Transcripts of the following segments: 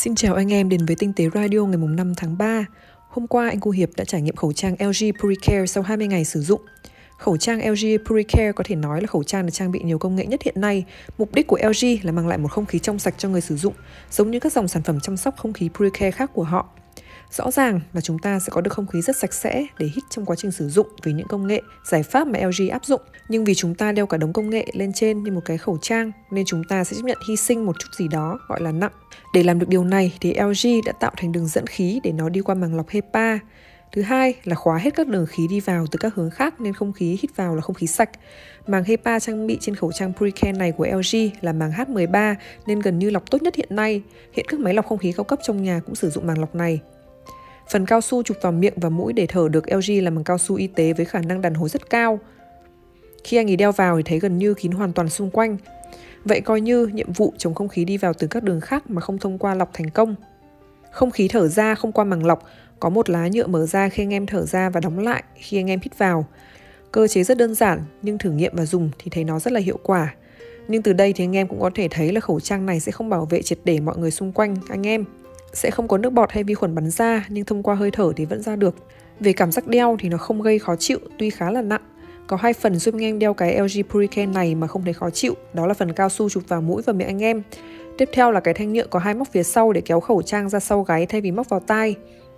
Xin chào anh em đến với Tinh tế Radio ngày 5 tháng 3. Hôm qua anh cô Hiệp đã trải nghiệm khẩu trang LG Puricare sau 20 ngày sử dụng. Khẩu trang LG Puricare có thể nói là khẩu trang được trang bị nhiều công nghệ nhất hiện nay. Mục đích của LG là mang lại một không khí trong sạch cho người sử dụng, giống như các dòng sản phẩm chăm sóc không khí Puricare khác của họ. Rõ ràng là chúng ta sẽ có được không khí rất sạch sẽ để hít trong quá trình sử dụng vì những công nghệ, giải pháp mà LG áp dụng. Nhưng vì chúng ta đeo cả đống công nghệ lên trên như một cái khẩu trang nên chúng ta sẽ chấp nhận hy sinh một chút gì đó gọi là nặng. Để làm được điều này thì LG đã tạo thành đường dẫn khí để nó đi qua màng lọc HEPA. Thứ hai là khóa hết các đường khí đi vào từ các hướng khác nên không khí hít vào là không khí sạch. Màng HEPA trang bị trên khẩu trang Puricare này của LG là màng H13 nên gần như lọc tốt nhất hiện nay. Hiện các máy lọc không khí cao cấp trong nhà cũng sử dụng màng lọc này. Phần cao su chụp vào miệng và mũi để thở được LG là bằng cao su y tế với khả năng đàn hồi rất cao. Khi anh ấy đeo vào thì thấy gần như kín hoàn toàn xung quanh. Vậy coi như nhiệm vụ chống không khí đi vào từ các đường khác mà không thông qua lọc thành công. Không khí thở ra không qua màng lọc, có một lá nhựa mở ra khi anh em thở ra và đóng lại khi anh em hít vào. Cơ chế rất đơn giản nhưng thử nghiệm và dùng thì thấy nó rất là hiệu quả. Nhưng từ đây thì anh em cũng có thể thấy là khẩu trang này sẽ không bảo vệ triệt để mọi người xung quanh anh em sẽ không có nước bọt hay vi khuẩn bắn ra nhưng thông qua hơi thở thì vẫn ra được. Về cảm giác đeo thì nó không gây khó chịu tuy khá là nặng. Có hai phần giúp anh em đeo cái LG Puricare này mà không thấy khó chịu, đó là phần cao su chụp vào mũi và miệng anh em. Tiếp theo là cái thanh nhựa có hai móc phía sau để kéo khẩu trang ra sau gáy thay vì móc vào tai.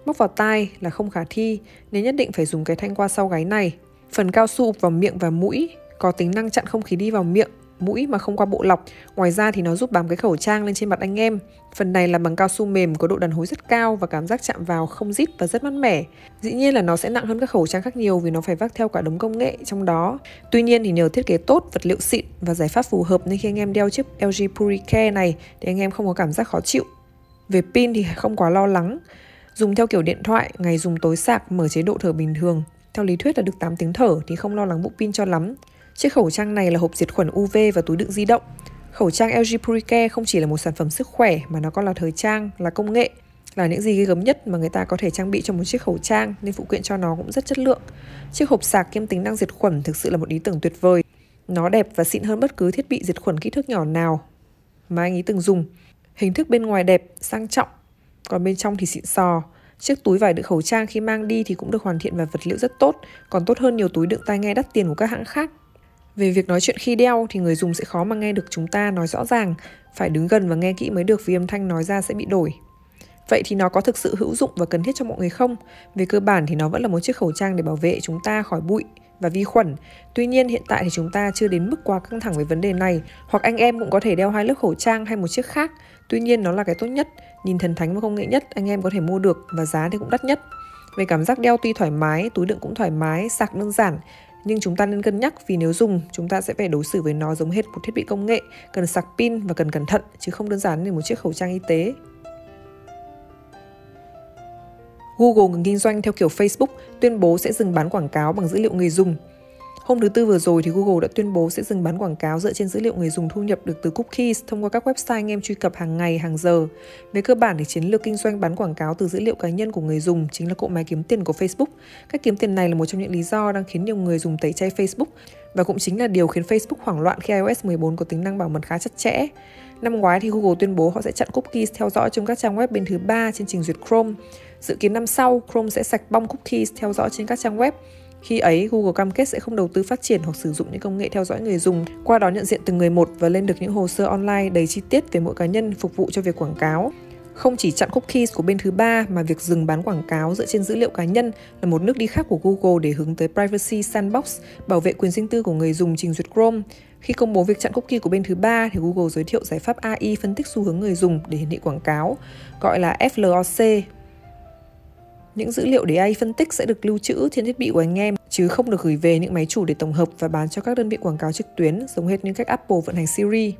Móc vào tai là không khả thi nên nhất định phải dùng cái thanh qua sau gáy này. Phần cao su vào miệng và mũi có tính năng chặn không khí đi vào miệng mũi mà không qua bộ lọc. Ngoài ra thì nó giúp bám cái khẩu trang lên trên mặt anh em. Phần này là bằng cao su mềm có độ đàn hồi rất cao và cảm giác chạm vào không rít và rất mát mẻ. Dĩ nhiên là nó sẽ nặng hơn các khẩu trang khác nhiều vì nó phải vác theo cả đống công nghệ trong đó. Tuy nhiên thì nhờ thiết kế tốt, vật liệu xịn và giải pháp phù hợp nên khi anh em đeo chiếc LG Puricare này thì anh em không có cảm giác khó chịu. Về pin thì không quá lo lắng. Dùng theo kiểu điện thoại, ngày dùng tối sạc, mở chế độ thở bình thường. Theo lý thuyết là được 8 tiếng thở thì không lo lắng bộ pin cho lắm. Chiếc khẩu trang này là hộp diệt khuẩn UV và túi đựng di động. Khẩu trang LG Puricare không chỉ là một sản phẩm sức khỏe mà nó còn là thời trang, là công nghệ, là những gì ghê gớm nhất mà người ta có thể trang bị cho một chiếc khẩu trang nên phụ kiện cho nó cũng rất chất lượng. Chiếc hộp sạc kiêm tính năng diệt khuẩn thực sự là một ý tưởng tuyệt vời. Nó đẹp và xịn hơn bất cứ thiết bị diệt khuẩn kích thước nhỏ nào mà anh ấy từng dùng. Hình thức bên ngoài đẹp, sang trọng, còn bên trong thì xịn sò. Chiếc túi vải đựng khẩu trang khi mang đi thì cũng được hoàn thiện và vật liệu rất tốt, còn tốt hơn nhiều túi đựng tai nghe đắt tiền của các hãng khác. Về việc nói chuyện khi đeo thì người dùng sẽ khó mà nghe được chúng ta nói rõ ràng, phải đứng gần và nghe kỹ mới được vì âm thanh nói ra sẽ bị đổi. Vậy thì nó có thực sự hữu dụng và cần thiết cho mọi người không? Về cơ bản thì nó vẫn là một chiếc khẩu trang để bảo vệ chúng ta khỏi bụi và vi khuẩn. Tuy nhiên hiện tại thì chúng ta chưa đến mức quá căng thẳng về vấn đề này, hoặc anh em cũng có thể đeo hai lớp khẩu trang hay một chiếc khác. Tuy nhiên nó là cái tốt nhất, nhìn thần thánh và công nghệ nhất anh em có thể mua được và giá thì cũng đắt nhất. Về cảm giác đeo tuy thoải mái, túi đựng cũng thoải mái, sạc đơn giản, nhưng chúng ta nên cân nhắc vì nếu dùng chúng ta sẽ phải đối xử với nó giống hết một thiết bị công nghệ cần sạc pin và cần cẩn thận chứ không đơn giản như một chiếc khẩu trang y tế Google ngừng kinh doanh theo kiểu Facebook, tuyên bố sẽ dừng bán quảng cáo bằng dữ liệu người dùng. Hôm thứ Tư vừa rồi thì Google đã tuyên bố sẽ dừng bán quảng cáo dựa trên dữ liệu người dùng thu nhập được từ cookies thông qua các website anh em truy cập hàng ngày, hàng giờ. Về cơ bản thì chiến lược kinh doanh bán quảng cáo từ dữ liệu cá nhân của người dùng chính là cỗ máy kiếm tiền của Facebook. Cách kiếm tiền này là một trong những lý do đang khiến nhiều người dùng tẩy chay Facebook và cũng chính là điều khiến Facebook hoảng loạn khi iOS 14 có tính năng bảo mật khá chặt chẽ. Năm ngoái thì Google tuyên bố họ sẽ chặn cookies theo dõi trong các trang web bên thứ ba trên trình duyệt Chrome. Dự kiến năm sau, Chrome sẽ sạch bong cookies theo dõi trên các trang web khi ấy, Google cam kết sẽ không đầu tư phát triển hoặc sử dụng những công nghệ theo dõi người dùng, qua đó nhận diện từng người một và lên được những hồ sơ online đầy chi tiết về mỗi cá nhân phục vụ cho việc quảng cáo. Không chỉ chặn cookies của bên thứ ba mà việc dừng bán quảng cáo dựa trên dữ liệu cá nhân là một nước đi khác của Google để hướng tới Privacy Sandbox, bảo vệ quyền riêng tư của người dùng trình duyệt Chrome. Khi công bố việc chặn cookie của bên thứ ba thì Google giới thiệu giải pháp AI phân tích xu hướng người dùng để hiển thị quảng cáo, gọi là FLOC. Những dữ liệu để AI phân tích sẽ được lưu trữ trên thiết bị của anh em, chứ không được gửi về những máy chủ để tổng hợp và bán cho các đơn vị quảng cáo trực tuyến, giống hệt như cách Apple vận hành Siri.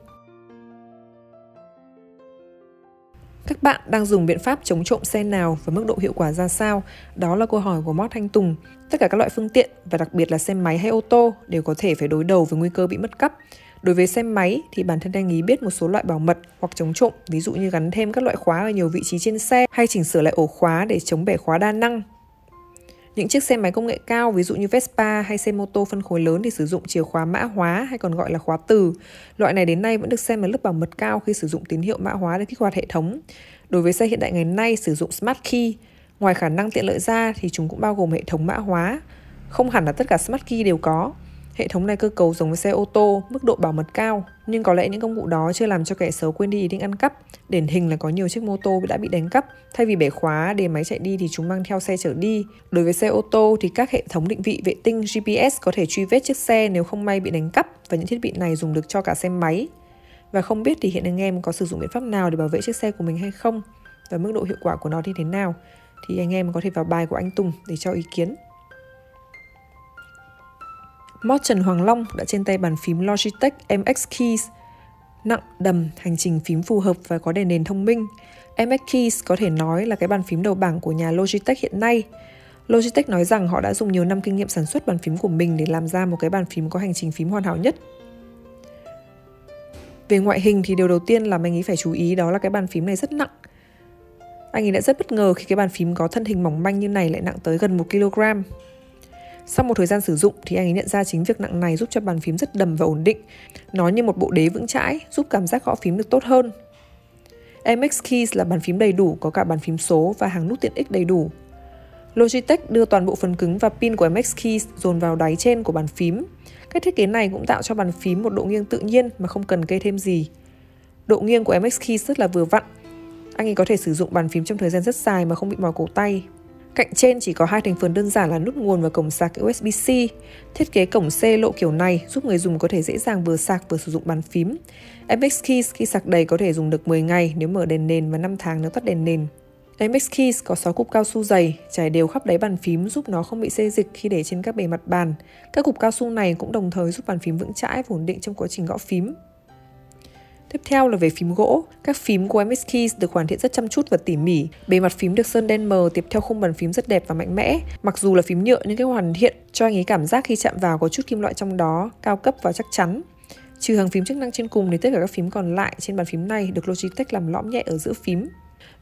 Các bạn đang dùng biện pháp chống trộm xe nào và mức độ hiệu quả ra sao? Đó là câu hỏi của Mót Thanh Tùng. Tất cả các loại phương tiện và đặc biệt là xe máy hay ô tô đều có thể phải đối đầu với nguy cơ bị mất cắp. Đối với xe máy thì bản thân anh ý biết một số loại bảo mật hoặc chống trộm, ví dụ như gắn thêm các loại khóa ở nhiều vị trí trên xe hay chỉnh sửa lại ổ khóa để chống bẻ khóa đa năng. Những chiếc xe máy công nghệ cao ví dụ như Vespa hay xe mô tô phân khối lớn thì sử dụng chìa khóa mã hóa hay còn gọi là khóa từ. Loại này đến nay vẫn được xem là lớp bảo mật cao khi sử dụng tín hiệu mã hóa để kích hoạt hệ thống. Đối với xe hiện đại ngày nay sử dụng Smart Key, ngoài khả năng tiện lợi ra thì chúng cũng bao gồm hệ thống mã hóa. Không hẳn là tất cả Smart Key đều có. Hệ thống này cơ cấu giống với xe ô tô, mức độ bảo mật cao, nhưng có lẽ những công cụ đó chưa làm cho kẻ xấu quên đi ý định ăn cắp. Điển hình là có nhiều chiếc mô tô đã bị đánh cắp, thay vì bẻ khóa để máy chạy đi thì chúng mang theo xe chở đi. Đối với xe ô tô thì các hệ thống định vị vệ tinh GPS có thể truy vết chiếc xe nếu không may bị đánh cắp và những thiết bị này dùng được cho cả xe máy. Và không biết thì hiện anh em có sử dụng biện pháp nào để bảo vệ chiếc xe của mình hay không và mức độ hiệu quả của nó như thế nào thì anh em có thể vào bài của anh Tùng để cho ý kiến. Mót Trần Hoàng Long đã trên tay bàn phím Logitech MX Keys nặng, đầm, hành trình phím phù hợp và có đèn nền thông minh. MX Keys có thể nói là cái bàn phím đầu bảng của nhà Logitech hiện nay. Logitech nói rằng họ đã dùng nhiều năm kinh nghiệm sản xuất bàn phím của mình để làm ra một cái bàn phím có hành trình phím hoàn hảo nhất. Về ngoại hình thì điều đầu tiên là anh ấy phải chú ý đó là cái bàn phím này rất nặng. Anh ấy đã rất bất ngờ khi cái bàn phím có thân hình mỏng manh như này lại nặng tới gần 1 kg. Sau một thời gian sử dụng thì anh ấy nhận ra chính việc nặng này giúp cho bàn phím rất đầm và ổn định. Nó như một bộ đế vững chãi, giúp cảm giác gõ phím được tốt hơn. MX Keys là bàn phím đầy đủ, có cả bàn phím số và hàng nút tiện ích đầy đủ. Logitech đưa toàn bộ phần cứng và pin của MX Keys dồn vào đáy trên của bàn phím. Cách thiết kế này cũng tạo cho bàn phím một độ nghiêng tự nhiên mà không cần cây thêm gì. Độ nghiêng của MX Keys rất là vừa vặn. Anh ấy có thể sử dụng bàn phím trong thời gian rất dài mà không bị mỏi cổ tay. Cạnh trên chỉ có hai thành phần đơn giản là nút nguồn và cổng sạc USB-C. Thiết kế cổng C lộ kiểu này giúp người dùng có thể dễ dàng vừa sạc vừa sử dụng bàn phím. MX Keys khi sạc đầy có thể dùng được 10 ngày nếu mở đèn nền và 5 tháng nếu tắt đèn nền. MX Keys có 6 cục cao su dày, trải đều khắp đáy bàn phím giúp nó không bị xê dịch khi để trên các bề mặt bàn. Các cục cao su này cũng đồng thời giúp bàn phím vững chãi và ổn định trong quá trình gõ phím. Tiếp theo là về phím gỗ. Các phím của MX Keys được hoàn thiện rất chăm chút và tỉ mỉ. Bề mặt phím được sơn đen mờ tiếp theo khung bàn phím rất đẹp và mạnh mẽ. Mặc dù là phím nhựa nhưng cái hoàn thiện cho anh ấy cảm giác khi chạm vào có chút kim loại trong đó, cao cấp và chắc chắn. Trừ hàng phím chức năng trên cùng thì tất cả các phím còn lại trên bàn phím này được Logitech làm lõm nhẹ ở giữa phím.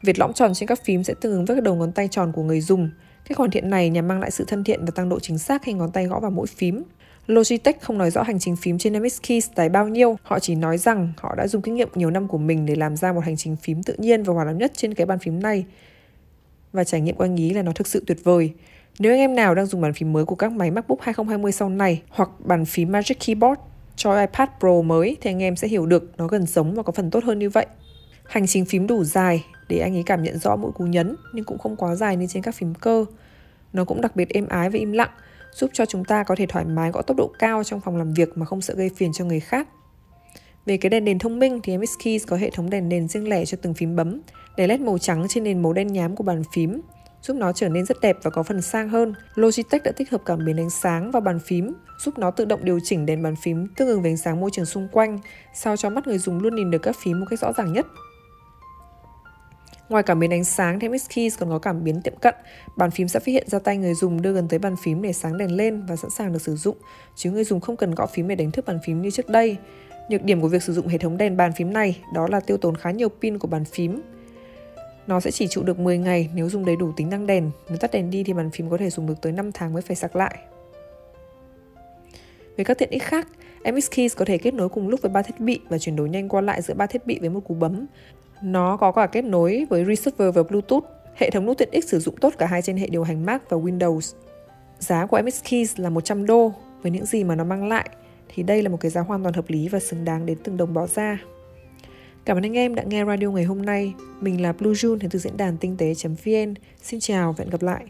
Việc lõm tròn trên các phím sẽ tương ứng với các đầu ngón tay tròn của người dùng. Cách hoàn thiện này nhằm mang lại sự thân thiện và tăng độ chính xác khi ngón tay gõ vào mỗi phím. Logitech không nói rõ hành trình phím trên MX Keys tài bao nhiêu, họ chỉ nói rằng họ đã dùng kinh nghiệm nhiều năm của mình để làm ra một hành trình phím tự nhiên và hoàn hảo nhất trên cái bàn phím này. Và trải nghiệm của anh ý là nó thực sự tuyệt vời. Nếu anh em nào đang dùng bàn phím mới của các máy MacBook 2020 sau này hoặc bàn phím Magic Keyboard cho iPad Pro mới thì anh em sẽ hiểu được nó gần giống và có phần tốt hơn như vậy. Hành trình phím đủ dài để anh ấy cảm nhận rõ mỗi cú nhấn nhưng cũng không quá dài như trên các phím cơ. Nó cũng đặc biệt êm ái và im lặng, giúp cho chúng ta có thể thoải mái gõ tốc độ cao trong phòng làm việc mà không sợ gây phiền cho người khác. Về cái đèn nền thông minh thì MX Keys có hệ thống đèn nền riêng lẻ cho từng phím bấm, đèn led màu trắng trên nền màu đen nhám của bàn phím, giúp nó trở nên rất đẹp và có phần sang hơn. Logitech đã tích hợp cảm biến ánh sáng vào bàn phím, giúp nó tự động điều chỉnh đèn bàn phím tương ứng với ánh sáng môi trường xung quanh, sao cho mắt người dùng luôn nhìn được các phím một cách rõ ràng nhất. Ngoài cảm biến ánh sáng thì MX Keys còn có cảm biến tiệm cận. Bàn phím sẽ phát hiện ra tay người dùng đưa gần tới bàn phím để sáng đèn lên và sẵn sàng được sử dụng, chứ người dùng không cần gõ phím để đánh thức bàn phím như trước đây. Nhược điểm của việc sử dụng hệ thống đèn bàn phím này đó là tiêu tốn khá nhiều pin của bàn phím. Nó sẽ chỉ trụ được 10 ngày nếu dùng đầy đủ tính năng đèn. Nếu tắt đèn đi thì bàn phím có thể dùng được tới 5 tháng mới phải sạc lại. Về các tiện ích khác, MX Keys có thể kết nối cùng lúc với ba thiết bị và chuyển đổi nhanh qua lại giữa ba thiết bị với một cú bấm. Nó có cả kết nối với receiver và Bluetooth. Hệ thống nút tiện ích sử dụng tốt cả hai trên hệ điều hành Mac và Windows. Giá của MX Keys là 100 đô. Với những gì mà nó mang lại, thì đây là một cái giá hoàn toàn hợp lý và xứng đáng đến từng đồng bỏ ra. Cảm ơn anh em đã nghe radio ngày hôm nay. Mình là Blue June đến từ diễn đàn tinh tế.vn. Xin chào và hẹn gặp lại.